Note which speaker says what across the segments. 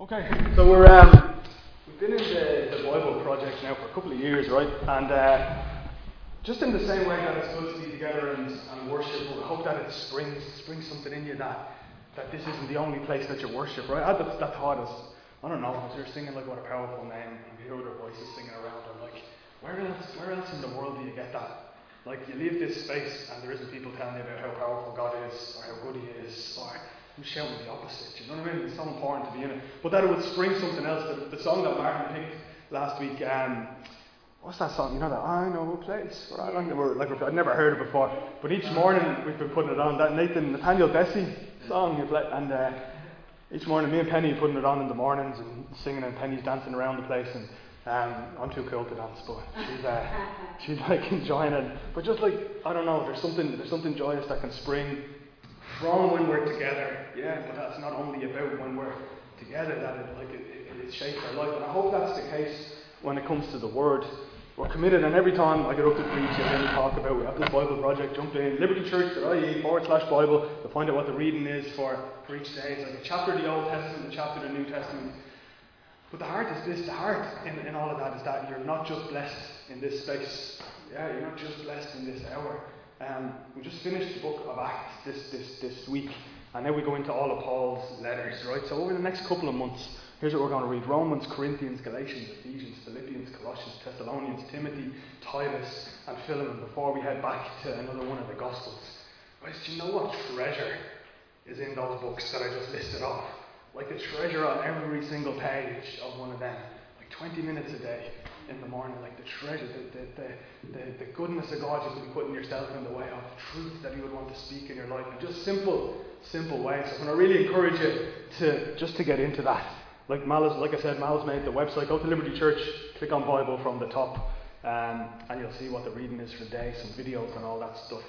Speaker 1: Okay, so we're um, we've been in the, the Bible project now for a couple of years, right? And uh, just in the same way that it's good to be together and, and worship, we hope that it springs springs something in you that that this isn't the only place that you worship, right? I had that, that thought as I don't know, as you're singing like what a powerful name, and you hear other voices singing around, I'm like, where else where else in the world do you get that? Like you leave this space and there isn't people telling you about how powerful God is or how good He is or I'm shouting the opposite. You know what I mean? It's so important to be in it. But that it would spring something else. The, the song that Martin picked last week, um, what's that song? You know that I know a place where I to like I'd never heard it before. But each morning we've been putting it on. That Nathan Nathaniel Bassey song, and uh, each morning me and Penny putting it on in the mornings and singing, and Penny's dancing around the place and. Um, I'm too cool to dance, but she's uh, she's like enjoying it. But just like I don't know, there's something there's something joyous that can spring from when we're together. Yeah, but that's not only about when we're together that it like it, it, it shapes our life. And I hope that's the case when it comes to the Word. We're committed, and every time I get up to preach and then talk about we have this Bible project, jump in libertychurch.ie forward slash Bible to find out what the reading is for, for each day. It's like a chapter of the Old Testament, a chapter of the New Testament. But the heart is this, the heart in, in all of that is that you're not just blessed in this space. Yeah, you're not just blessed in this hour. Um, we just finished the book of Acts this, this, this week, and now we go into all of Paul's letters, right? So over the next couple of months, here's what we're going to read Romans, Corinthians, Galatians, Ephesians, Philippians, Colossians, Thessalonians, Timothy, Titus, and Philemon before we head back to another one of the Gospels. Guys, do you know what treasure is in those books that I just listed off? Like a treasure on every single page of one of them. Like 20 minutes a day in the morning. Like the treasure, the, the, the, the, goodness of God you could be putting yourself in the way of. Truth that you would want to speak in your life. In just simple, simple ways. So I really encourage you to just to get into that. Like Mal, like I said, Mal's made the website. Go to Liberty Church, click on Bible from the top, um, and you'll see what the reading is for the day, some videos and all that stuff.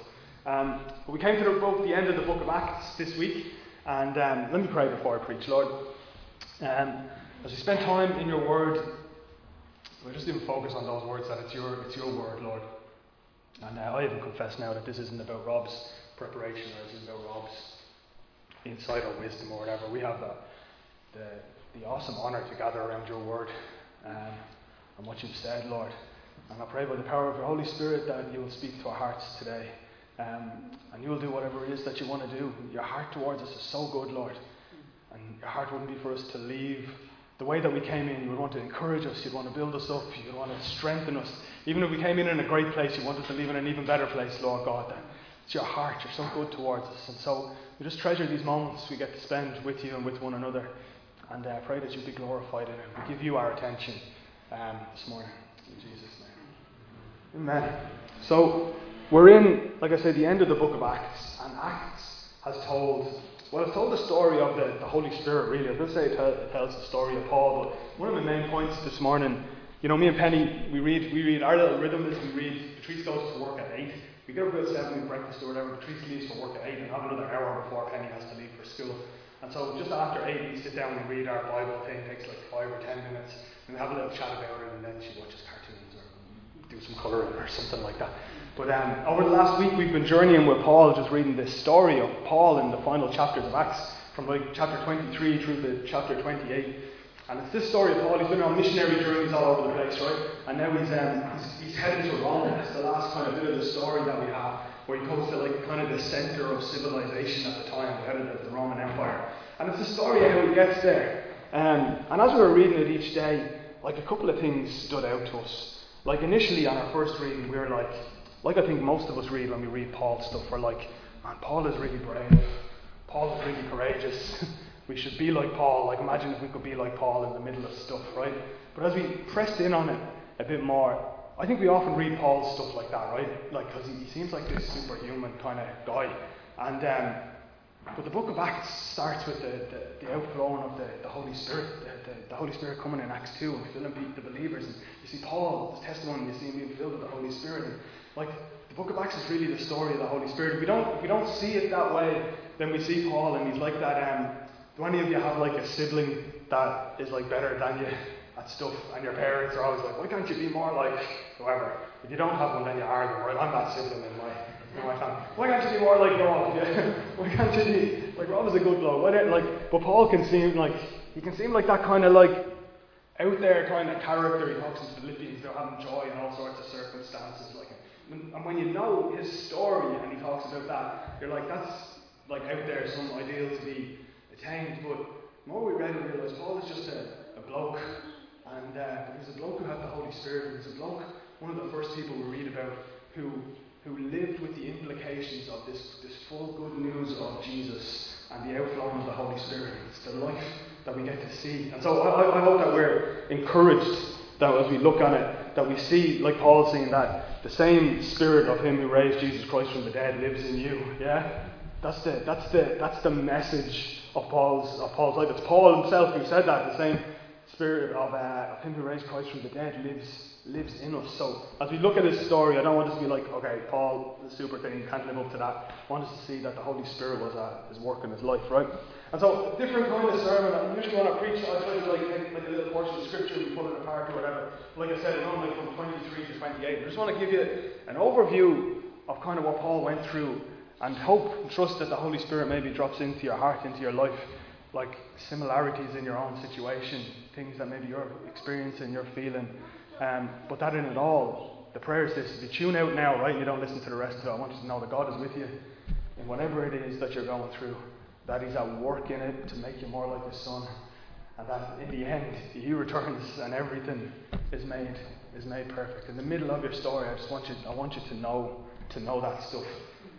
Speaker 1: Um, we came to the, the end of the book of Acts this week. And um, let me pray before I preach, Lord. Um, as we spend time in your word, we just even focus on those words that it's your, it's your word, Lord. And uh, I even confess now that this isn't about Rob's preparation or this isn't about Rob's insight or wisdom or whatever. We have the, the, the awesome honour to gather around your word um, and what you've said, Lord. And I pray by the power of your Holy Spirit that you will speak to our hearts today. Um, and you will do whatever it is that you want to do. Your heart towards us is so good, Lord. And your heart wouldn't be for us to leave the way that we came in. You would want to encourage us. You'd want to build us up. You'd want to strengthen us. Even if we came in in a great place, you want us to leave in an even better place, Lord God. It's your heart. You're so good towards us. And so we just treasure these moments we get to spend with you and with one another. And I uh, pray that you be glorified in it. We give you our attention um, this morning. In Jesus' name. Amen. So, we're in, like I said, the end of the book of Acts, and Acts has told, well, it's told the story of the, the Holy Spirit, really. I was going to say it, it, tells the story of Paul, but one of the main points this morning, you know, me and Penny, we read, we read our little rhythm is we read, Patrice goes to work at 8. We get up about 7, we breakfast or whatever, Patrice leaves for work at 8 and have another hour before Penny has to leave for school. And so just after 8, we sit down and read our Bible thing, takes like 5 or 10 minutes, and we have a little chat about it, and then she watches cartoons or do some colouring or something like that. But um, over the last week, we've been journeying with Paul, just reading this story of Paul in the final chapters of Acts, from like chapter 23 through to chapter 28. And it's this story of Paul. He's been on missionary journeys all over the place, right? And now he's, um, he's, he's headed to Rome. It's the last kind of bit of the story that we have, where he comes to like kind of the centre of civilization at the time, the head of the Roman Empire. And it's the story of how he gets there. Um, and as we were reading it each day, like a couple of things stood out to us. Like initially on our first reading, we were like, like I think most of us read when we read Paul's stuff, we're like, man, Paul is really brave. Paul is really courageous. we should be like Paul. Like, imagine if we could be like Paul in the middle of stuff, right? But as we pressed in on it a bit more, I think we often read Paul's stuff like that, right? Like, because he, he, seems like this superhuman kind of guy. And, um, but the book of Acts starts with the, the, the outflowing of the, the Holy Spirit, the, the, the, Holy Spirit coming in Acts 2 and filling the believers. And you see Paul, Paul's testimony, you see him being filled with the Holy Spirit. And like, the book of Acts is really the story of the Holy Spirit. If we don't, if we don't see it that way, then we see Paul and he's like that. Um, do any of you have like a sibling that is like better than you at stuff, and your parents are always like, why can't you be more like whoever? If you don't have one, then you are the right? I'm that sibling in my in my family. Why can't you be more like Rob? Why can't you be like Rob is a good bloke? Why don't, like, but Paul can seem like he can seem like that kind of like out there kind of character. He talks in Philippians about having joy in all sorts of circumstances. Like, and when you know his story and he talks about that, you're like, that's like out there, some ideal to be attained. But the more we read and realise Paul is just a, a bloke, and uh, he's a bloke who had the Holy Spirit. He's a bloke, one of the first people we read about who who lived with the implications of this, this full good news of Jesus and the outflowing of the Holy Spirit. It's the life that we get to see. And so I, I hope that we're encouraged that as we look at it, that we see, like Paul saying, that the same spirit of him who raised Jesus Christ from the dead lives in you. Yeah? That's the that's the that's the message of Paul's of Paul's life. It's Paul himself who said that. The same spirit of, uh, of him who raised Christ from the dead lives lives in us. So as we look at his story, I don't want us to be like, okay, Paul, the super thing, can't live up to that. I want us to see that the Holy Spirit was uh, his work in his life, right? And so, different kind of sermon. Usually when I preach, I try to like take like a little portion of scripture and pull it apart or whatever. But Like I said, I'm like from 23 to 28. I just want to give you an overview of kind of what Paul went through, and hope and trust that the Holy Spirit maybe drops into your heart, into your life, like similarities in your own situation, things that maybe you're experiencing, you're feeling. Um, but that in it all, the prayer is this: if you tune out now, right, and you don't listen to the rest of it. I want you to know that God is with you in whatever it is that you're going through that He's at work in it to make you more like His Son, and that in the end He returns and everything is made is made perfect. In the middle of your story, I just want you I want you to know to know that stuff.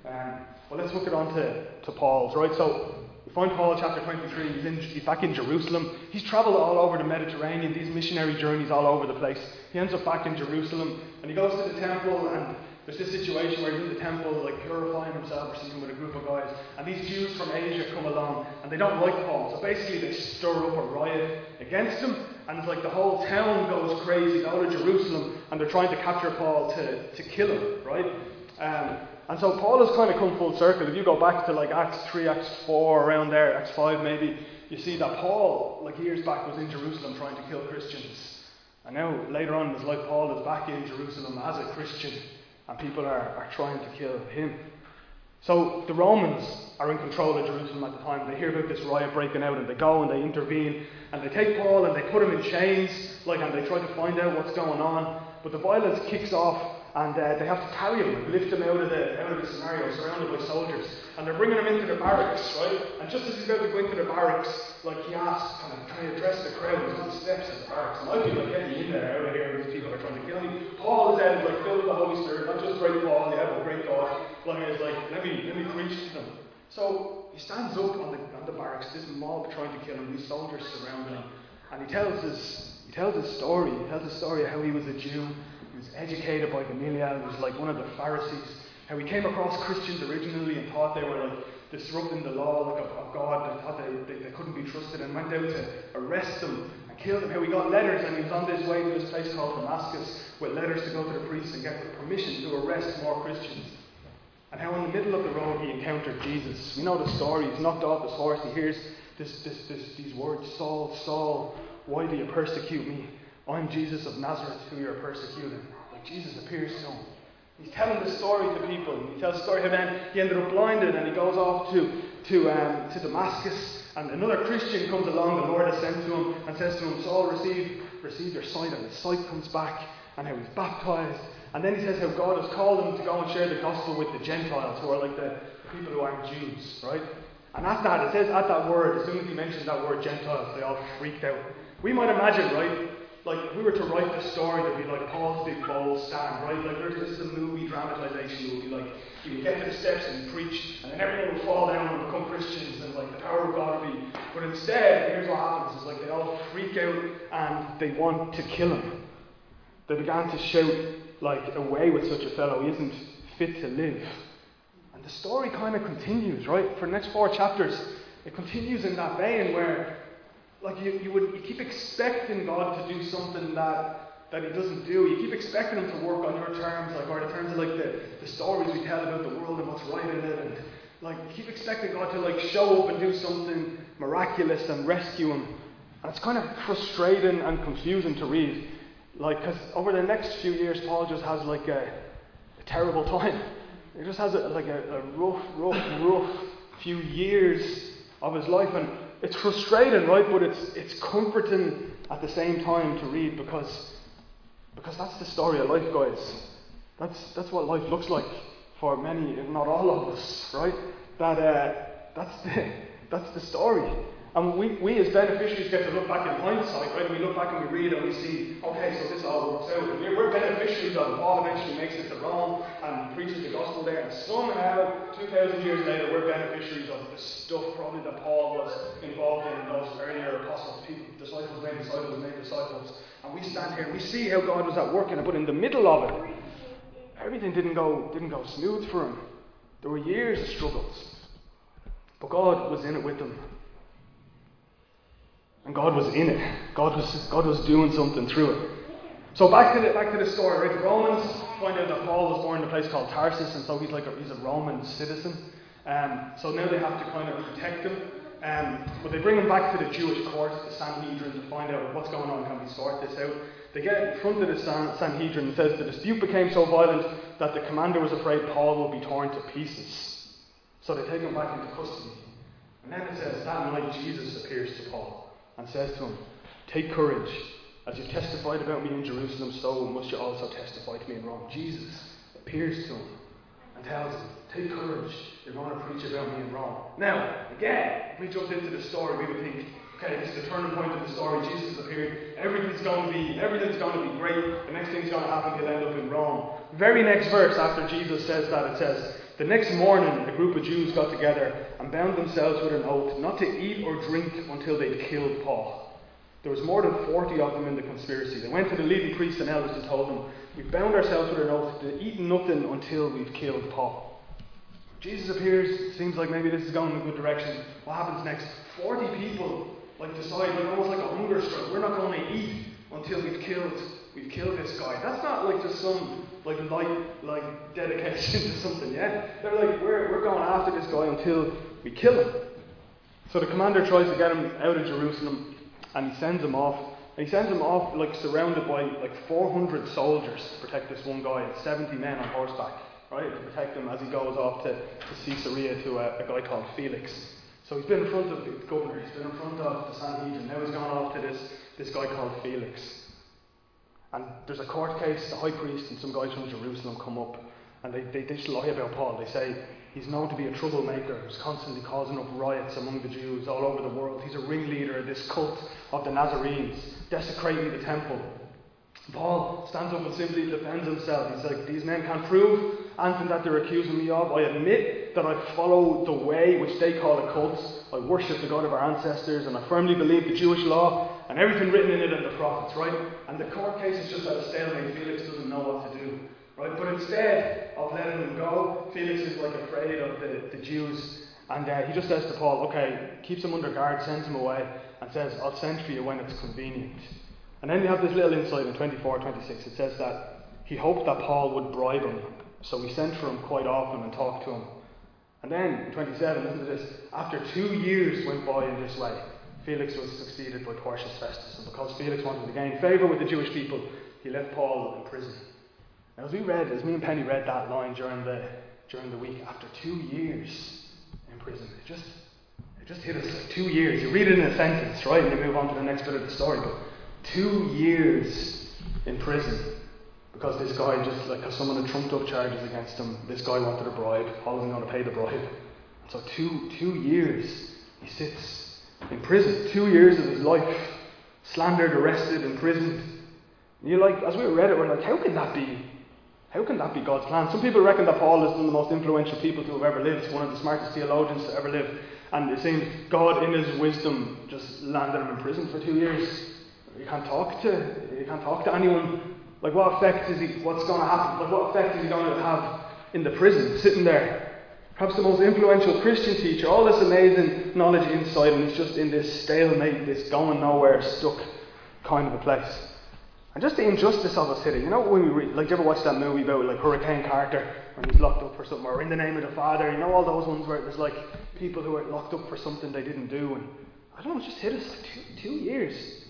Speaker 1: Um, well, let's look it on to, to Paul's right. So we find Paul chapter 23. He's, in, he's back in Jerusalem. He's travelled all over the Mediterranean. These missionary journeys all over the place. He ends up back in Jerusalem, and he goes to the temple and there's this situation where he's in the temple, like purifying himself or something with a group of guys, and these Jews from Asia come along and they don't like Paul. So basically, they stir up a riot against him, and it's like the whole town goes crazy out of Jerusalem, and they're trying to capture Paul to, to kill him, right? Um, and so Paul has kind of come full circle. If you go back to like Acts 3, Acts 4, around there, Acts 5 maybe, you see that Paul, like years back, was in Jerusalem trying to kill Christians. And now, later on in his life, Paul is back in Jerusalem as a Christian and people are, are trying to kill him. So the Romans are in control of Jerusalem at the time. They hear about this riot breaking out and they go and they intervene and they take Paul and they put him in chains, like and they try to find out what's going on. But the violence kicks off and uh, they have to carry him and lift him out of the out of the scenario, surrounded by soldiers. And they're bringing him into the barracks, right? And just as he's about to go into the barracks, like he asks, kind of, can I address the crowd? He's on the steps of the barracks. And I feel like, get me in there, out of here, these people are trying to kill me. Paul is out, like, filled with the Holy Spirit, not just great Paul, yeah, but great God. Like, it's like, let me, let me preach to them. So he stands up on the, on the barracks, this mob trying to kill him, these soldiers surrounding him. And he tells his, he tells his story. He tells his story of how he was a Jew. Was educated by Gamaliel. He was like one of the Pharisees. How he came across Christians originally and thought they were like disrupting the law like, of, of God. They thought they, they, they couldn't be trusted and went out to arrest them and kill them. How he got letters and he was on his way to this place called Damascus with letters to go to the priests and get permission to arrest more Christians. And how in the middle of the road he encountered Jesus. We know the story. He's knocked off his horse. He hears this, this, this, these words Saul, Saul, why do you persecute me? I'm Jesus of Nazareth who you're persecuting. Jesus appears to him. He's telling the story to people. He tells the story how then he ended up blinded and he goes off to, to, um, to Damascus. And another Christian comes along, the Lord has sent to him, and says to him, Saul, receive, receive your sight. And his sight comes back, and how he's baptized. And then he says how God has called him to go and share the gospel with the Gentiles, who are like the, the people who aren't Jews, right? And at that, it says at that word, as soon as he mentions that word Gentiles, they all freaked out. We might imagine, right? Like, if we were to write the story, there'd be like Paul's big bold stand, right? Like, this is a movie dramatization. It would be like, you would get to the steps and preach, and then everyone would fall down and become Christians, and like the power of God would be. But instead, here's what happens: is like they all freak out and they want to kill him. They began to shout like, "Away with such a fellow! He isn't fit to live." And the story kind of continues, right? For the next four chapters, it continues in that vein where like you, you would you keep expecting God to do something that that he doesn't do. You keep expecting him to work on your terms, like or terms of like the, the stories we tell about the world and what's right in it and like you keep expecting God to like show up and do something miraculous and rescue him. And it's kind of frustrating and confusing to read. Like, because over the next few years, Paul just has like a, a terrible time. He just has a, like a, a rough, rough, rough few years of his life. And it's frustrating, right? But it's, it's comforting at the same time to read because, because that's the story of life, guys. That's, that's what life looks like for many, if not all of us, right? That, uh, that's, the, that's the story. And we, we as beneficiaries get to look back in hindsight, right? We look back and we read and we see, okay, so this all works out. We're, we're beneficiaries of. Paul eventually makes it to Rome and preaches the gospel there. And somehow, 2,000 years later, we're beneficiaries of the stuff probably that Paul was involved in, those earlier apostles, people, disciples made disciples made disciples. And we stand here and we see how God was at work in it. But in the middle of it, everything didn't go, didn't go smooth for him. There were years of struggles. But God was in it with them. And God was in it. God was, God was doing something through it. So back to the, back to the story, right? The Romans find out that Paul was born in a place called Tarsus, and so he's like a, he's a Roman citizen. Um, so now they have to kind of protect him. Um, but they bring him back to the Jewish court, the Sanhedrin, to find out what's going on. Can we sort this out? They get in front of the San- Sanhedrin and says the dispute became so violent that the commander was afraid Paul would be torn to pieces. So they take him back into custody. And then it says that night Jesus appears to Paul and says to him, Take courage. As you've testified about me in Jerusalem, so must you also testify to me in Rome. Jesus appears to him and tells him, Take courage. You're going to preach about me in Rome. Now, again, if we jumped into the story, we would think, okay, this is the turning point of the story. Jesus has appeared. Everything's going to be everything's going to be great. The next thing's going to happen. He'll end up in Rome. Very next verse after Jesus says that, it says, the next morning, a group of Jews got together and bound themselves with an oath not to eat or drink until they'd killed Paul. There was more than 40 of them in the conspiracy. They went to the leading priests and elders and told them, We've bound ourselves with an oath to eat nothing until we've killed Paul. Jesus appears, seems like maybe this is going in a good direction. What happens next? 40 people like decide, like almost like a hunger strike. We're not going to eat until we've killed we've killed this guy. That's not like just some like light like dedication to something, yeah? They're like, we're we're going after this guy until we kill him. So the commander tries to get him out of Jerusalem and he sends him off. And he sends him off like surrounded by like 400 soldiers to protect this one guy, and 70 men on horseback, right, to protect him as he goes off to, to Caesarea to a, a guy called Felix. So he's been in front of the governor, he's been in front of the Sanhedrin, now he's gone off to this, this guy called Felix. And there's a court case, the high priest and some guys from Jerusalem come up and they, they, they just lie about Paul. They say he's known to be a troublemaker who's constantly causing up riots among the Jews all over the world. He's a ringleader of this cult of the Nazarenes, desecrating the temple. Paul stands up and simply defends himself. He's like, These men can't prove anything that they're accusing me of. I admit that I follow the way which they call a cult. I worship the God of our ancestors, and I firmly believe the Jewish law and everything written in it and the prophets, right? And the court case is just at a stalemate. Felix doesn't know what to do. Right? But instead of letting him go, Felix is like afraid of the, the Jews. And uh, he just says to Paul, okay, keeps him under guard, sends him away, and says, I'll send for you when it's convenient. And then we have this little insight in 24 26. It says that he hoped that Paul would bribe him. So he sent for him quite often and talked to him. And then, in 27, listen to this. After two years went by in this way, Felix was succeeded by Porcius Festus. And because Felix wanted to gain favour with the Jewish people, he left Paul in prison. Now, as we read, as me and Penny read that line during the, during the week, after two years in prison, it just, it just hit us like two years. You read it in a sentence, right, and you move on to the next bit of the story. But two years in prison because this guy just, like, because someone had trumped up charges against him. This guy wanted a bribe. Paul wasn't going to pay the bribe. So, two, two years he sits in prison. Two years of his life slandered, arrested, imprisoned. And you like, as we read it, we're like, how can that be? How can that be God's plan? Some people reckon that Paul is one of the most influential people to have ever lived, one of the smartest theologians to ever live. And it seems God, in his wisdom, just landed him in prison for two years. You can't talk to, you can't talk to anyone. Like, what effect is he? What's going to happen? Like, what effect is he to have in the prison, sitting there? Perhaps the most influential Christian teacher. All this amazing knowledge inside, and he's just in this stalemate, this going nowhere, stuck kind of a place. And just the injustice of us city. You know, when we read, like, you ever watch that movie about like Hurricane Carter when he's locked up for something, or In the Name of the Father? You know, all those ones where there's like people who are locked up for something they didn't do, and I don't know, just hit us like two, two years.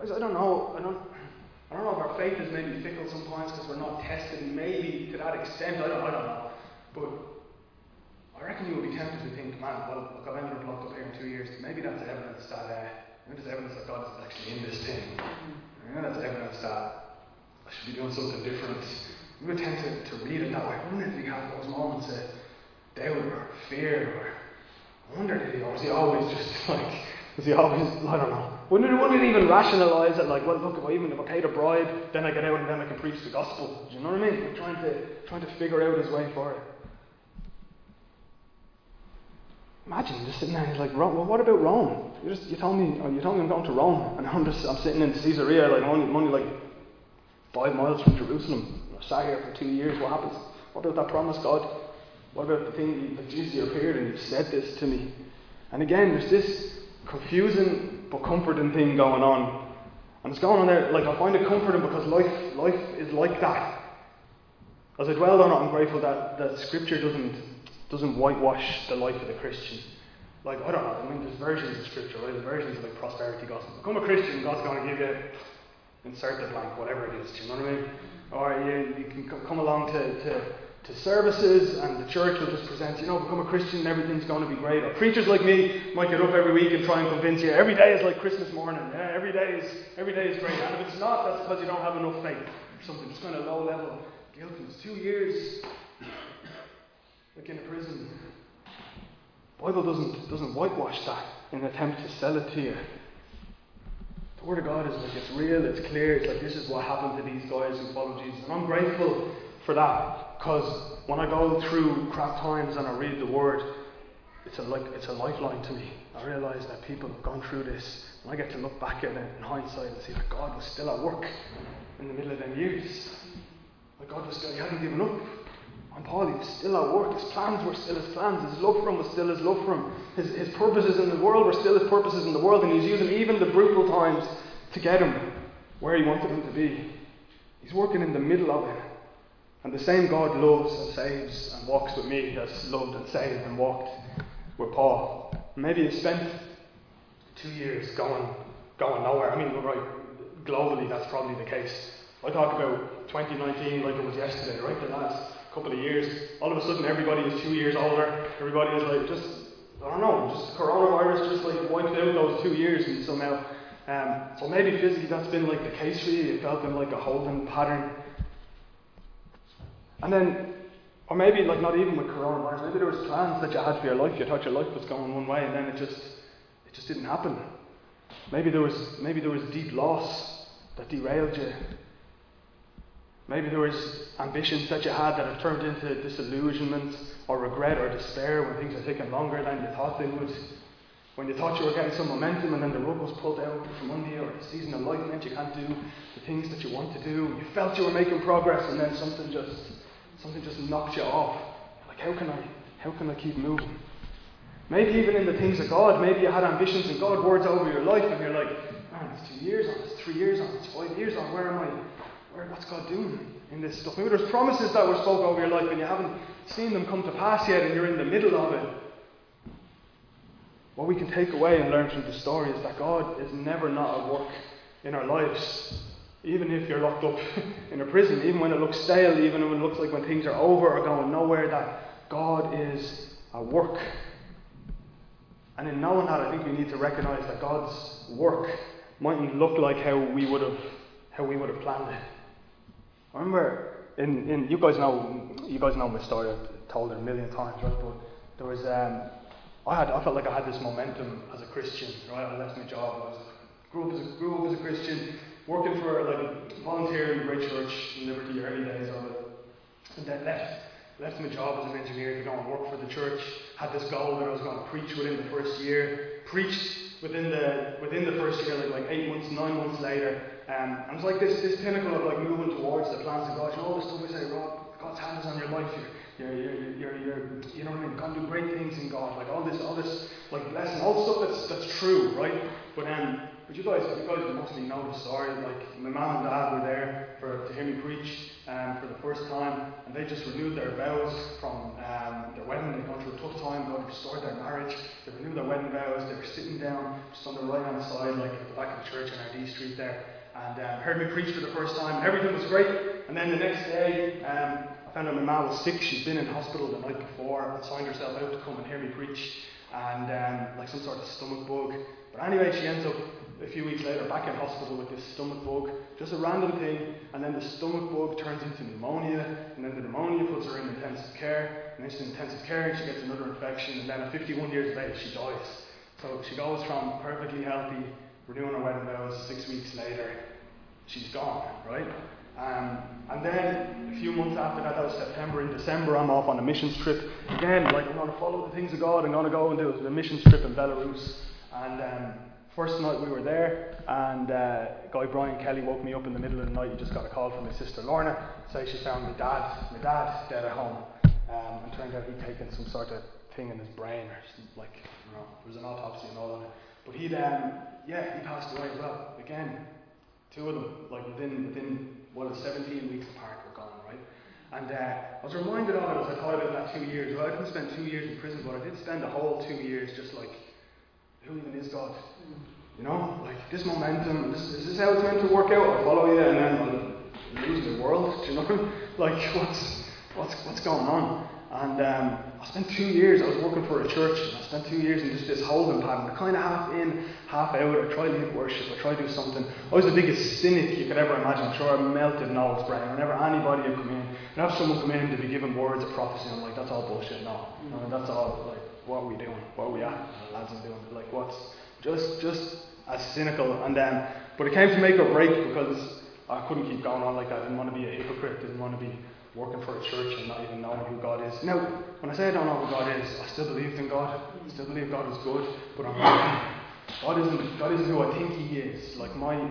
Speaker 1: I don't know. I don't. I don't know if our faith is maybe fickle sometimes because we're not tested, maybe to that extent. I don't. I don't know. But I reckon you would be tempted to think, man, well, look, I've ended up locked up here in two years. Maybe that's evidence that, uh, maybe that's evidence that God is actually in this thing. Maybe that's evidence that I should be doing something different. We would tend to, to read it that way. I wonder if he have those moments of doubt or fear or I wonder did he, or was he always just like, was he always, I don't know. Wouldn't it, wouldn't even rationalise it like, well, look, if I even if I paid a bribe, then I get out and then I can preach the gospel. Do you know what I mean? Like trying to trying to figure out his way for it. Imagine just sitting there and he's like, well, what about Rome? You just you told me oh, you told me I'm going to Rome and I'm just I'm sitting in Caesarea like I'm only, I'm only like five miles from Jerusalem. I sat here for two years. What happens? What about that promise, God? What about the thing that Jesus appeared and you said this to me? And again, there's this confusing but comforting thing going on. And it's going on there, like I find it comforting because life life is like that. As I dwell on it, I'm grateful that, that scripture doesn't doesn't whitewash the life of the Christian. Like, I don't know, I mean there's versions of scripture, right? There's versions of like prosperity gospel. Become a Christian, God's gonna give you insert the blank, whatever it is, do you know what I mean? Or you, you can come along to, to to services and the church will just present, you know, become a Christian and everything's going to be great. Or preachers like me might get up every week and try and convince you every day is like Christmas morning. Yeah, every day is every day is great. And if it's not, that's because you don't have enough faith or something. Just kind of low level guiltiness. Two years like in a prison. Bible doesn't doesn't whitewash that in an attempt to sell it to you. The Word of God is like it's real, it's clear, it's like this is what happened to these guys who followed Jesus. And I'm grateful for that. Because when I go through crap times and I read the Word, it's a, like, it's a lifeline to me. I realise that people have gone through this, and I get to look back at it in hindsight and see that God was still at work in the middle of them years. Like God was still, He hadn't given up on Paul, He was still at work. His plans were still His plans. His love for him was still His love for him. His, his purposes in the world were still His purposes in the world, and He's using even the brutal times to get him where He wanted him to be. He's working in the middle of it. And the same God loves and saves and walks with me as loved and saved and walked with Paul. Maybe he spent two years going going nowhere. I mean, right, globally that's probably the case. I talk about 2019 like it was yesterday, right? The last couple of years. All of a sudden everybody is two years older. Everybody is like just I don't know, just coronavirus just like wiped out those two years and somehow. Um, so maybe physically that's been like the case for you. You felt in like a holding pattern and then, or maybe like not even with coronavirus, maybe there was plans that you had for your life. You thought your life was going one way, and then it just it just didn't happen. Maybe there was maybe there was deep loss that derailed you. Maybe there was ambitions that you had that have turned into disillusionment or regret or despair when things are taking longer than you thought they would. When you thought you were getting some momentum and then the rug was pulled out from under you, or the season of life meant you can't do the things that you want to do. You felt you were making progress and then something just something just knocked you off. Like, how can I, how can I keep moving? Maybe even in the things of God, maybe you had ambitions in God, words over your life, and you're like, man, it's two years on, it's three years on, it's five years on. Where am I? What's God doing in this stuff? Maybe there's promises that were spoke over your life, and you haven't seen them come to pass yet, and you're in the middle of it. What we can take away and learn from the story is that God is never not at work in our lives. Even if you're locked up in a prison, even when it looks stale, even when it looks like when things are over or going nowhere, that God is at work. And in knowing that, I think we need to recognize that God's work mightn't look like how we would have how we would have planned it. I remember in, in you guys know you guys know my story. I've told it a million times, right? But there was um, I had I felt like I had this momentum as a Christian, right? I left my job. I was grew up as a, grew up as a Christian working for like volunteering in Great Church in Liberty early days of it, and then left left my job as an engineer to go and work for the church. Had this goal that I was going to preach within the first year. Preached within the within the first year, like like eight months, nine months later. Um, and it was like this this pinnacle of like moving towards the plans of God. You know all the stuff we say, God's hand is on your life. You're, you're, you're, you're, you're, you know what I mean? God do great things in God. Like all this, all this, like blessing, all stuff that's that's true, right? But um, but you guys, you guys mostly know the story. Like my mom and dad were there for to hear me preach um, for the first time, and they just renewed their vows from um, their wedding. They'd gone through a tough time. God restored their marriage. They renewed their wedding vows. They were sitting down just on the right hand side, like at the back of the church on D Street there, and um, heard me preach for the first time. Everything was great. And then the next day, um, I I found out my mum was sick. She'd been in hospital the night before and signed herself out to come and hear me preach, and um, like some sort of stomach bug. But anyway, she ends up a few weeks later back in hospital with this stomach bug, just a random thing, and then the stomach bug turns into pneumonia, and then the pneumonia puts her in intensive care, and then she's in intensive care and she gets another infection, and then at 51 years of age she dies. So she goes from perfectly healthy, renewing her wedding vows, six weeks later, she's gone, right? Um, and then a few months after that, that was September. In December, I'm off on a missions trip. Again, like I'm going to follow the things of God. I'm going to go and do a missions trip in Belarus. And um, first night we were there, and uh, guy Brian Kelly woke me up in the middle of the night. He just got a call from my sister Lorna, say she found my dad, my dad dead at home. Um, and turned out he'd taken some sort of thing in his brain, or like, you know, there was an autopsy and all on it. But he'd, um, yeah, he passed away as well. Again, two of them, like within within what is 17 weeks apart, were gone, right? And uh, I was reminded of it as I thought about that two years. Well, I didn't spend two years in prison, but I did spend a whole two years just like, who even is God? You know, like this momentum, this, is this how it's meant to work out? I'll follow you and then I'll lose the world. Do you know? like, what's, what's, what's going on? And um, I spent two years, I was working for a church, and I spent two years in just this holding pattern, kind of half in, half out. I tried to lead worship, I tried to do something. I was the biggest cynic you could ever imagine. I'm sure I melted Noel's brain. Whenever anybody would come in, and have someone come in to be given words of prophecy, I'm like, that's all bullshit. No, that's all, like, what are we doing? What are we at? Lads are doing, like, what's, just, just as cynical. And um, but it came to make or break because I couldn't keep going on like that. I didn't want to be a hypocrite, didn't want to be working for a church and not even knowing who God is. Now, when I say I don't know who God is, I still believe in God. I still believe God is good, but I'm. God isn't God isn't who I think He is. Like my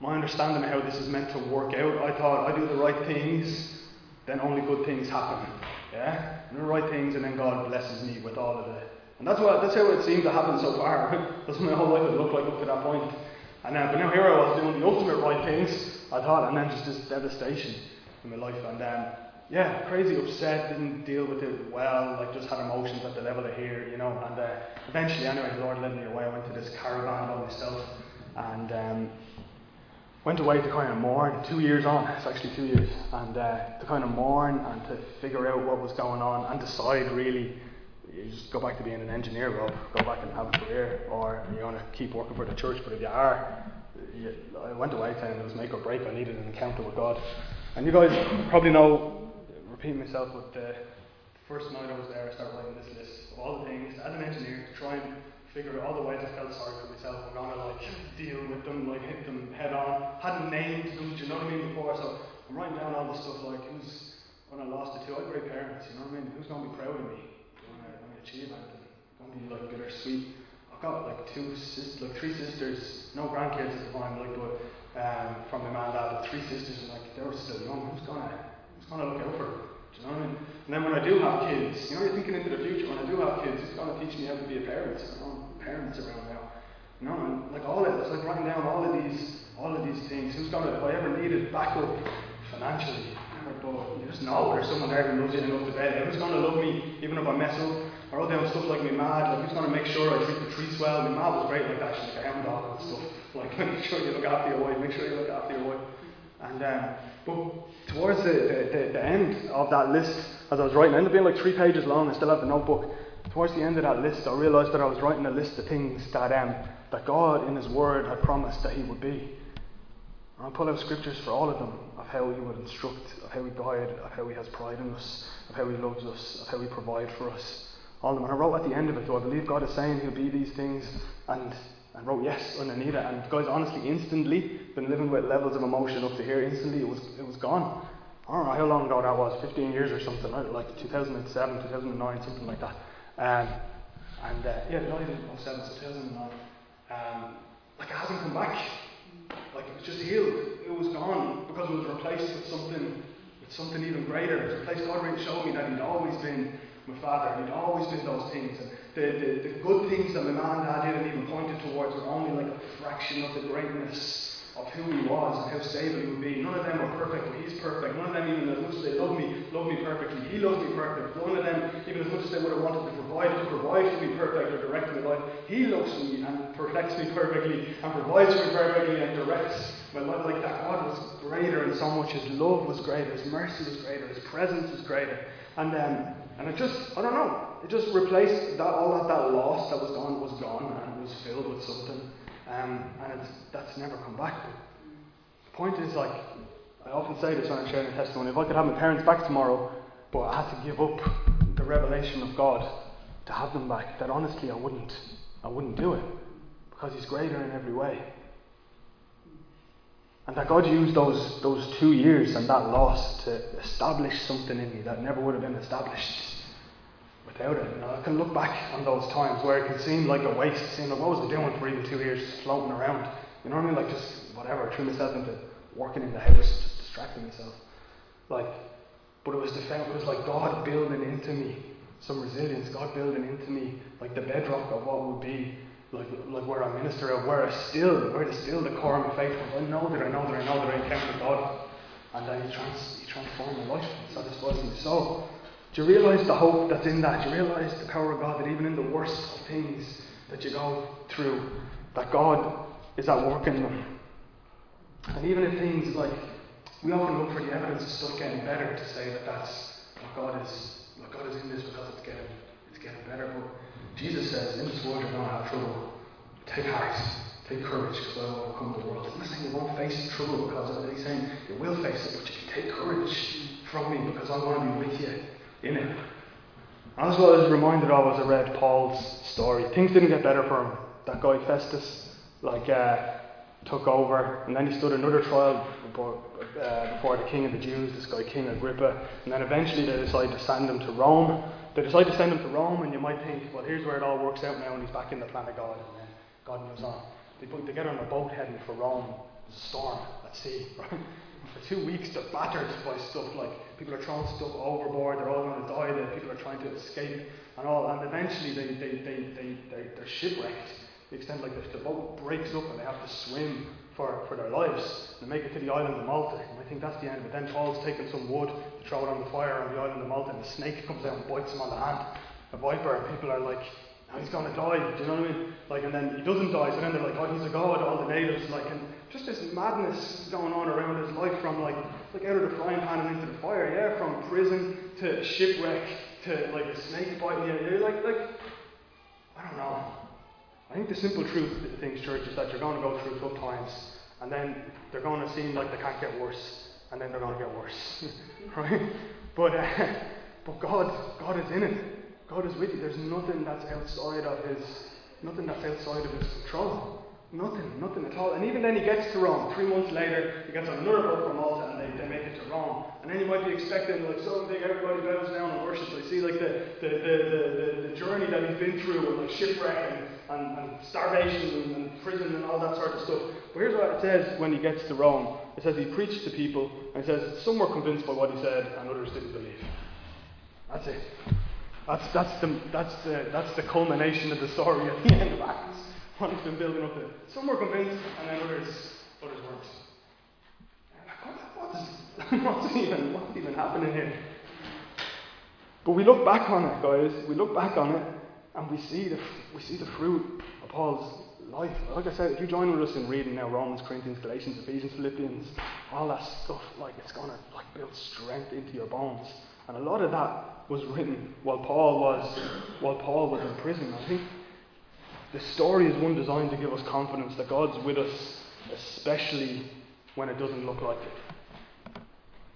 Speaker 1: my understanding of how this is meant to work out, I thought I do the right things, then only good things happen. Yeah? Do the right things and then God blesses me with all of the and that's what that's how it seemed to happen so far. that's what my whole life had looked like up to that point. And uh, but now here I was doing the ultimate right things, I thought, and then just this devastation in my life. And um, yeah, crazy upset, didn't deal with it well, like just had emotions at the level of here, you know. And uh, eventually, anyway, the Lord led me away. I went to this caravan by myself and um, went away to kind of mourn. Two years on, it's actually two years, and uh, to kind of mourn and to figure out what was going on and decide really. You just go back to being an engineer, Rob. Go back and have a career, or you want to keep working for the church. But if you are, you, I went away saying it was make or break. I needed an encounter with God. And you guys probably know, repeating myself, but the first night I was there, I started writing this list of all the things as an engineer to try and figure out all the ways I felt sorry for myself. I'm gonna like deal with them, like hit them head on. Hadn't named them, do you know what I mean before? So I'm writing down all the stuff like who's when I lost it to. I had great parents, you know what I mean? Who's gonna be proud of me when I, when I achieve anything? Gonna be like bittersweet. I've got like two sisters, like three sisters, no grandkids at the time, like but um, from my mom and dad, but three sisters, and like they were still young. Who's gonna, who's gonna look out for them? Do you know what I mean? And then when I do have kids, you know, you're thinking into the future. When I do have kids, who's gonna teach me how to be a parent? I know parents around now. You know, and like all of it's like writing down all of these, all of these things. Who's gonna, if I ever needed backup financially, but you just know there's someone there who loves you and to bed. Who's gonna love me even if I mess up? I wrote down stuff like my mad, like who's gonna make sure I treat the trees well? My mad was great like that. She's like a hound dog and stuff. Like make sure you look after your wife, make sure you look after your wife. And um, but towards the, the, the, end of that list, as I was writing, it ended up being like three pages long. I still have the notebook. Towards the end of that list, I realised that I was writing a list of things that um, that God in His Word had promised that He would be. I pull out scriptures for all of them of how He would instruct, of how He guide, of how He has pride in us, of how He loves us, of how He provide for us. All them. And I wrote at the end of it, though, I believe God is saying He'll be these things? And and wrote yes underneath it. And guys, honestly, instantly, been living with levels of emotion up to here. Instantly, it was it was gone. I don't know how long ago that was, 15 years or something, like 2007, 2009, something like that. Um, and uh, yeah, not even 07, 2009. Um, like it hasn't come back. Like it was just healed. It was gone because it was replaced with something, with something even greater. It was replaced. God really showed me that He'd always been my father. He'd always been those things. And the, the, the good things that my mom and dad did and even pointed towards were only like a fraction of the greatness of who he was and how stable he would be. None of them were perfect, but he's perfect. None of them, even as much as they love me, love me perfectly. He loves me perfect. None of them, even as much as they would have wanted to provide, to provide for me perfect or direct my life, he loves me and perfects me perfectly and provides for me perfectly and directs my life like that. God was greater in so much. His love was greater, his mercy was greater, his presence was greater. And um, and it just, I don't know, it just replaced that all that, that loss that was gone was gone and it was filled with something. Um, and that's never come back. But the point is, like, I often say this when I'm sharing a testimony if I could have my parents back tomorrow, but I had to give up the revelation of God to have them back, that honestly I wouldn't. I wouldn't do it. Because He's greater in every way. And that God used those, those two years and that loss to establish something in me that never would have been established without it. You I can look back on those times where it can seem like a waste, seem like what was I doing for even two years, just floating around. You know what I mean? Like just whatever, threw myself into working in the house, just distracting myself. Like, but it was the it was like God building into me some resilience, God building into me like the bedrock of what would be like like where I minister or where I still where it's still the core of my faith was. I know that I know that I know that I encounter God. And then he, trans, he transformed my life and satisfies my soul. Do you realise the hope that's in that? Do you realise the power of God that even in the worst of things that you go through, that God is at work in them? And even if things like we often look for the evidence of stuff getting better to say that that's what God is, what God is in this because it's getting, it's getting better. But Jesus says, in this world you're going to have trouble. Take heart, take courage, because I will overcome the world. I'm not saying you won't face trouble because of it. He's saying you will face it, but you can take courage from me because I'm going to be with you in it. As well as reminded of as I read Paul's story, things didn't get better for him. That guy Festus, like, uh, took over, and then he stood another trial before, uh, before the king of the Jews, this guy King Agrippa, and then eventually they decided to send him to Rome. They decide to send him to Rome, and you might think, well, here's where it all works out now, and he's back in the plan of God, and then God moves on. They put together on a boat heading for Rome. There's a storm at sea, right? For two weeks, they're battered by stuff like people are throwing stuff overboard, they're all going to die, that people are trying to escape, and all. And eventually, they, they, they, they, they, they're shipwrecked. The extent like the, the boat breaks up and they have to swim for, for their lives They make it to the island of Malta. And I think that's the end of it. Then Paul's taking some wood to throw it on the fire on the island of Malta, and the snake comes out and bites him on the hand, a viper, and people are like, oh, he's to die. Do you know what I mean? Like, and then he doesn't die, so then they're like, oh, he's a god. All the natives like, and just this madness going on around his life from like, like out of the frying pan and into the fire. Yeah, from prison to shipwreck to like a snake biting you. You're like, like, I don't know. I think the simple truth of things, church, is that you're going to go through tough times, and then they're going to seem like they can't get worse, and then they're going to get worse, right? But uh, but God, God is in it. God is with you. There's nothing that's outside of His, nothing that's outside of His control. Nothing, nothing at all. And even then he gets to Rome. Three months later, he gets another boat from Malta and they, they make it to Rome. And then you might be expecting like something everybody bows down and worships. I see like the, the, the, the, the, journey that he's been through with like shipwreck and, and, and starvation and, and, prison and all that sort of stuff. But here's what it says when he gets to Rome. It says he preached to people and it says some were convinced by what he said and others didn't believe. That's it. That's, that's, the, that's, the, that's the culmination of the story at the end of Acts what he's been building up to. Some were convinced, and then others, others weren't. What, what's, what's, even, what's even happening here? But we look back on it, guys. We look back on it, and we see the we see the fruit of Paul's life. Like I said, if you join with us in reading now Romans, Corinthians, Galatians, Ephesians, Philippians, all that stuff, like it's gonna like build strength into your bones. And a lot of that was written while Paul was while Paul was in prison. I think the story is one designed to give us confidence that God's with us, especially when it doesn't look like it.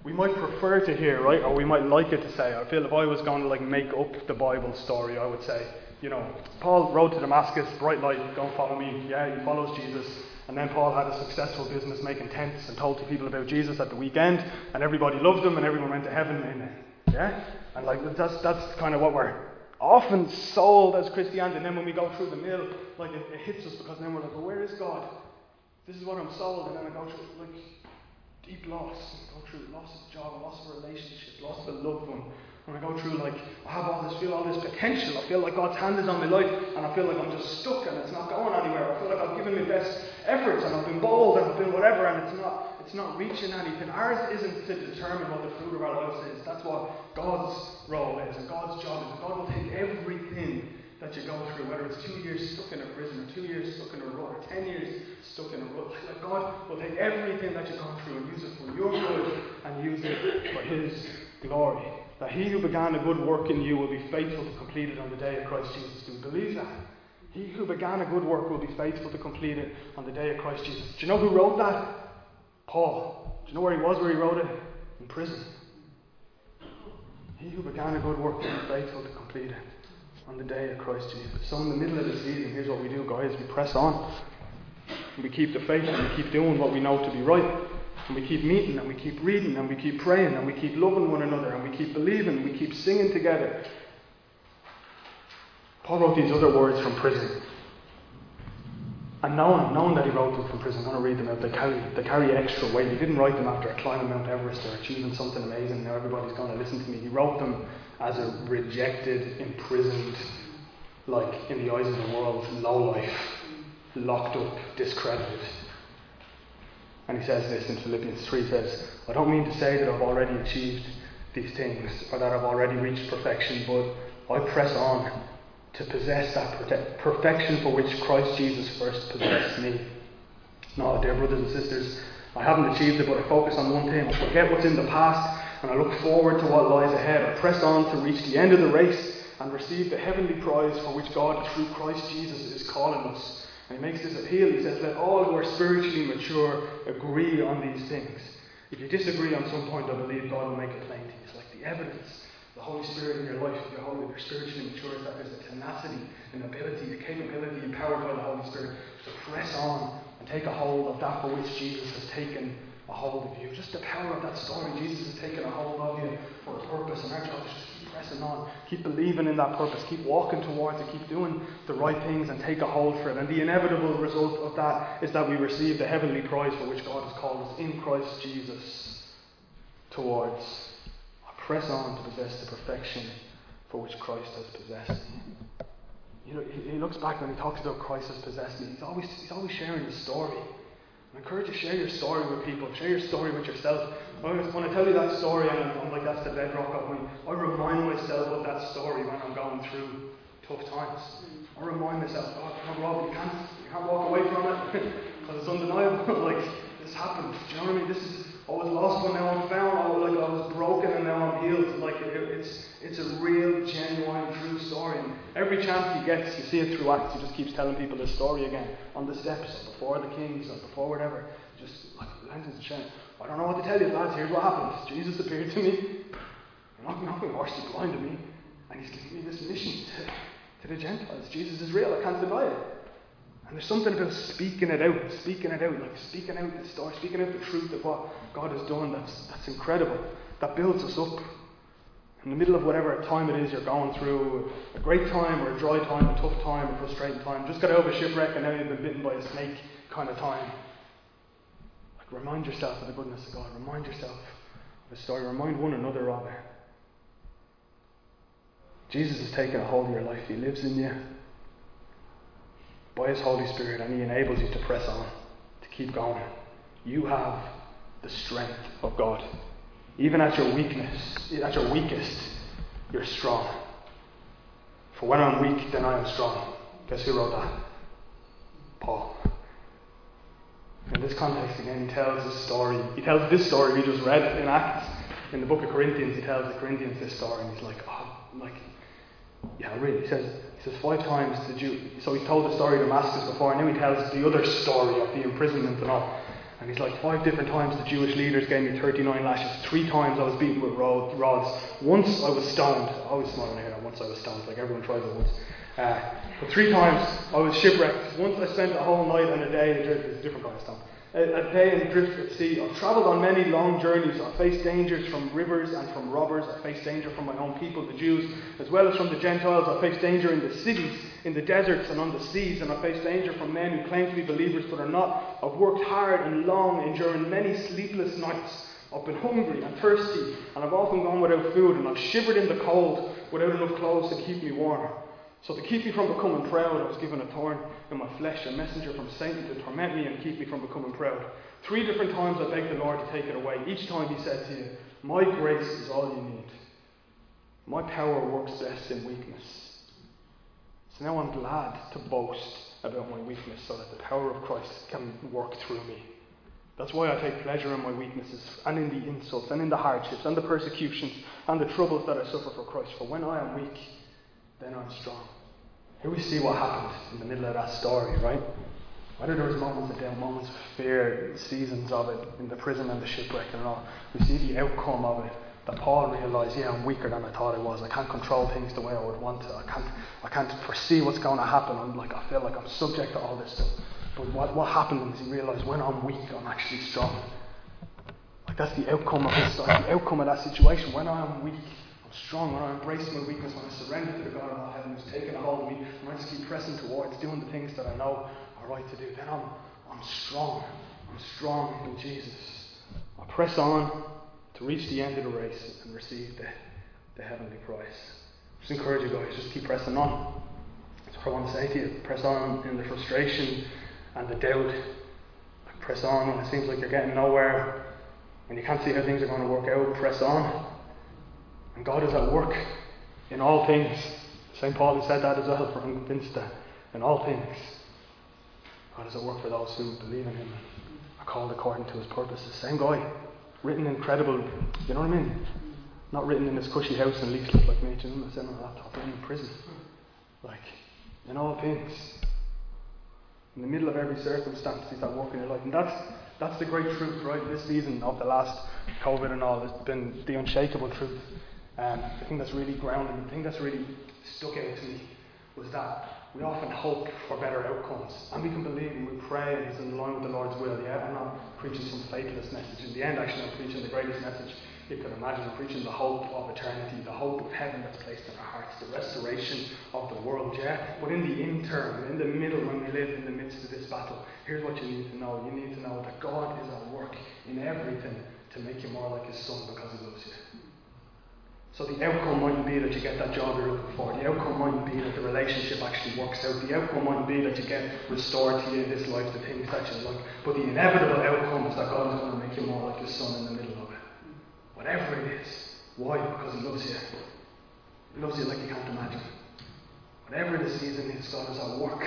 Speaker 1: We might prefer to hear, right, or we might like it to say. I feel if I was going to like make up the Bible story, I would say, you know, Paul rode to Damascus, bright light, go and follow me. Yeah, he follows Jesus. And then Paul had a successful business making tents and told to people about Jesus at the weekend, and everybody loved him, and everyone went to heaven. And yeah, and like that's that's kind of what we're often sold as Christianity, and then when we go through the mill, like it, it hits us because then we're like, well, where is God? This is what I'm sold, and then I go through like deep loss, I go through loss of job, loss of relationship, loss of a loved one. When I go through like I have all this, feel all this potential. I feel like God's hand is on my life, and I feel like I'm just stuck and it's not going anywhere. I feel like I've given my best efforts and I've been bold and I've been whatever, and it's not, it's not reaching anything. Ours isn't to determine what the fruit of our lives is. That's what God's role is, and God's job is. God will take everything that you go through, whether it's two years stuck in a prison, or two years stuck in a rut, or ten years stuck in a rut. Like God will take everything that you go through and use it for your good and use it for His glory. That He who began a good work in you will be faithful to complete it on the day of Christ Jesus. Do you believe that? He who began a good work will be faithful to complete it on the day of Christ Jesus. Do you know who wrote that? Paul. Do you know where he was where he wrote it? In prison. He who began a good work will be faithful to complete it on the day of Christ Jesus. So, in the middle of the season, here's what we do, guys we press on. We keep the faith and we keep doing what we know to be right. And we keep meeting and we keep reading and we keep praying and we keep loving one another and we keep believing and we keep singing together. Paul wrote these other words from prison. And knowing, knowing that he wrote them from prison, I'm going to read them out. They carry, they carry extra weight. He didn't write them after climbing Mount Everest or achieving something amazing. Now everybody's going to listen to me. He wrote them as a rejected, imprisoned, like in the eyes of the world, low life, locked up, discredited. And he says this in Philippians 3 says, I don't mean to say that I've already achieved these things or that I've already reached perfection, but I press on to possess that perfection for which Christ Jesus first possessed me. No, dear brothers and sisters, I haven't achieved it, but I focus on one thing. I forget what's in the past and I look forward to what lies ahead. I press on to reach the end of the race and receive the heavenly prize for which God, through Christ Jesus, is calling us. And he makes this appeal. He says, Let all who are spiritually mature agree on these things. If you disagree on some point, I believe God will make it plain to you. It's like the evidence, the Holy Spirit in your life, if you're holy, if you're spiritually mature, is that there's a tenacity, an ability, a capability empowered by the Holy Spirit to press on and take a hold of that for which Jesus has taken a hold of you. Just the power of that story. Jesus has taken a hold of you for a purpose, and our job is pressing on, keep believing in that purpose, keep walking towards it, keep doing the right things, and take a hold for it. And the inevitable result of that is that we receive the heavenly prize for which God has called us in Christ Jesus towards. I press on to possess the perfection for which Christ has possessed me. You know, he looks back when he talks about Christ has possessed me. He's always, he's always sharing the story. I encourage you to share your story with people. Share your story with yourself. When I tell you that story, I'm, I'm like, that's the bedrock of me. I remind myself of that story when I'm going through tough times. Mm. I remind myself, oh, Rob, you can't, you can't walk away from it because it's undeniable. like, this happened. Do you know what I mean? This is, I was lost, but now I'm found. I was, like, I was broken, and now I'm healed. Like, it, it's, it's a real, genuine, true story. And every chance he gets, you see it through Acts, he just keeps telling people this story again on the steps, or before the kings, or before whatever. Just like his shame. I don't know what to tell you, lads. Here's what happened. Jesus appeared to me. Not nothing horsey blind to me, and he's giving me this mission to, to the Gentiles. Jesus is real. I can't deny it. And there's something about speaking it out, speaking it out, like speaking out the story, speaking out the truth of what God has done. That's that's incredible. That builds us up. In the middle of whatever time it is you're going through, a great time or a dry time, a tough time, a frustrating time, just got over a shipwreck and now you've been bitten by a snake kind of time. Like remind yourself of the goodness of God. Remind yourself of the story. Remind one another of it. Jesus has taken a hold of your life. He lives in you by His Holy Spirit and He enables you to press on, to keep going. You have the strength of God. Even at your weakness, at your weakest, you're strong. For when I'm weak, then I am strong. Guess who wrote that? Paul. In this context, again, he tells this story. He tells this story we just read in Acts. In the book of Corinthians, he tells the Corinthians this story, and he's like, oh, like, yeah, really. He says, he says five times the Jew. So he told the story of Damascus before, and now he tells the other story of the imprisonment and all. And he's like, five different times the Jewish leaders gave me 39 lashes. Three times I was beaten with rods. Once I was stoned. I always smile when I hear that. Once I was stoned. Like everyone tries it once. Uh, but three times I was shipwrecked. Once I spent a whole night and a day in a different kind of stone. A, a day in drift at sea. I've travelled on many long journeys. I've faced dangers from rivers and from robbers. I've faced danger from my own people, the Jews, as well as from the Gentiles. I've faced danger in the cities, in the deserts, and on the seas. And I've faced danger from men who claim to be believers but are not. I've worked hard and long, enduring many sleepless nights. I've been hungry and thirsty, and I've often gone without food, and I've shivered in the cold without enough clothes to keep me warm. So to keep me from becoming proud, I was given a thorn in my flesh, a messenger from Satan to torment me and keep me from becoming proud. Three different times I begged the Lord to take it away. Each time he said to you, My grace is all you need. My power works best in weakness. So now I'm glad to boast about my weakness so that the power of Christ can work through me. That's why I take pleasure in my weaknesses and in the insults and in the hardships and the persecutions and the troubles that I suffer for Christ. For when I am weak, then I'm strong. Here we see what happened in the middle of that story, right? Whether there was moments of doubt, moments of fear, seasons of it in the prison and the shipwreck and all, we see the outcome of it. That Paul realised, yeah, I'm weaker than I thought I was. I can't control things the way I would want to. I can't, I can't foresee what's going to happen. I'm like, I feel like I'm subject to all this stuff. But what, what happened is he realised when I'm weak, I'm actually strong. Like that's the outcome of this, that's the outcome of that situation. When I am weak, strong. When I embrace my weakness, when I surrender to the God of all heaven who's taken a hold of me, when I just keep pressing towards doing the things that I know are right to do, then I'm, I'm strong. I'm strong in Jesus. I press on to reach the end of the race and receive the, the heavenly prize. Just encourage you guys, just keep pressing on. That's what I want to say to you. Press on in the frustration and the doubt. Press on when it seems like you're getting nowhere. When you can't see how things are going to work out, press on. And God is at work in all things. St. Paul has said that as well, for I'm convinced that in all things, God is at work for those who believe in Him are called according to His purposes. Same guy, written incredible, you know what I mean? Not written in this cushy house in Leaflet like me, know, sitting on a laptop, in prison. Like, in all things. In the middle of every circumstance, He's at work in your life. And that's, that's the great truth, right? This season of the last COVID and all it's been the unshakable truth. Um, the thing that's really grounded, the thing that's really stuck out to me was that we often hope for better outcomes. And we can believe and we pray and it's in line with the Lord's will. Yeah, I'm not preaching some fatalist message. In the end, actually, I'm preaching the greatest message you can imagine. I'm preaching the hope of eternity, the hope of heaven that's placed in our hearts, the restoration of the world. Yeah, but in the interim, in the middle, when we live in the midst of this battle, here's what you need to know. You need to know that God is at work in everything to make you more like His Son because He loves you. So the outcome mightn't be that you get that job you're looking for. The outcome mightn't be that the relationship actually works out. The outcome mightn't be that you get restored to you in this life, the things that you like. But the inevitable outcome is that God is going to make you more like His Son in the middle of it. Whatever it is. Why? Because He loves you. He loves you like you can't imagine. Whatever the season is, God is at work,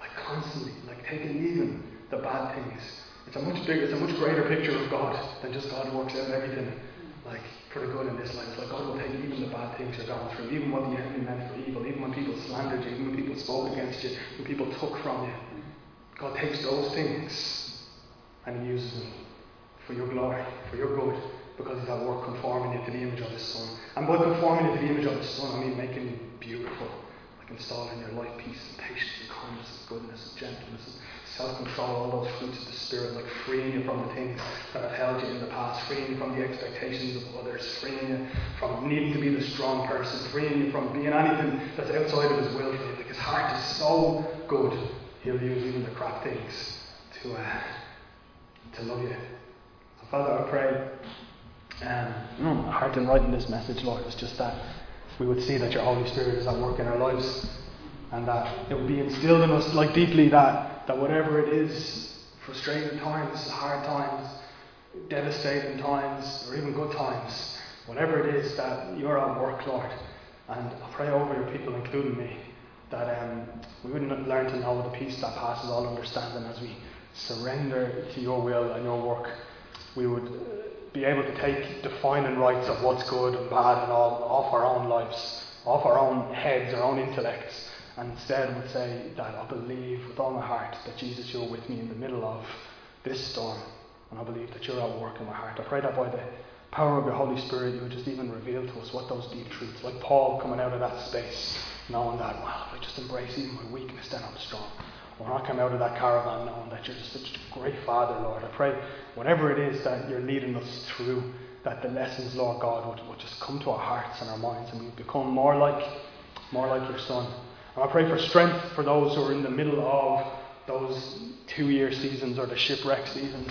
Speaker 1: like constantly, like taking even the bad things. It's a much bigger, it's a much greater picture of God than just God works out everything like for the good in this life. Like God will take even the bad things you're going through, even what the enemy meant for evil, even when people slandered you, even when people spoke against you, when people took from you. God takes those things and He uses them for your glory, for your good, because He's at work conforming you to the image of His Son. And by conforming you to the image of His Son, I mean making you beautiful, like installing your life peace and patience and kindness and goodness and gentleness and self-control, all those fruits of the Spirit, like freeing you from the things that have held you in the past, freeing you from the expectations of others, freeing you from needing to be the strong person, freeing you from being anything that's outside of His will for you. Like His heart is so good, He'll use even the crap things to uh, to love you. So Father, I pray. Um, know, my heart in writing this message, Lord, is just that we would see that Your Holy Spirit is at work in our lives, and that it would be instilled in us like deeply that that whatever it is, frustrating times, hard times, devastating times, or even good times, whatever it is that you're at work, Lord. And I pray over your people, including me, that um, we wouldn't learn to know the peace that passes all understanding as we surrender to your will and your work. We would be able to take defining rights of what's good and bad and all off our own lives, off our own heads, our own intellects, and instead would say that I believe with all my heart that Jesus, you're with me in the middle of this storm, and I believe that you're at work in my heart. I pray that by the power of your Holy Spirit, you would just even reveal to us what those deep truths, like Paul coming out of that space, knowing that, well, if I just embrace even my weakness, then I'm strong. When I come out of that caravan knowing that you're just such a great Father, Lord, I pray whatever it is that you're leading us through, that the lessons, Lord God, would, would just come to our hearts and our minds, and we become more like, more like your Son. I pray for strength for those who are in the middle of those two-year seasons or the shipwreck seasons.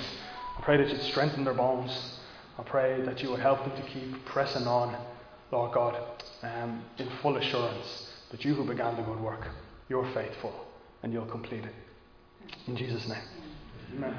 Speaker 1: I pray that you'd strengthen their bones. I pray that you would help them to keep pressing on, Lord God, um, in full assurance that you who began the good work, you're faithful and you'll complete it. In Jesus' name. Amen.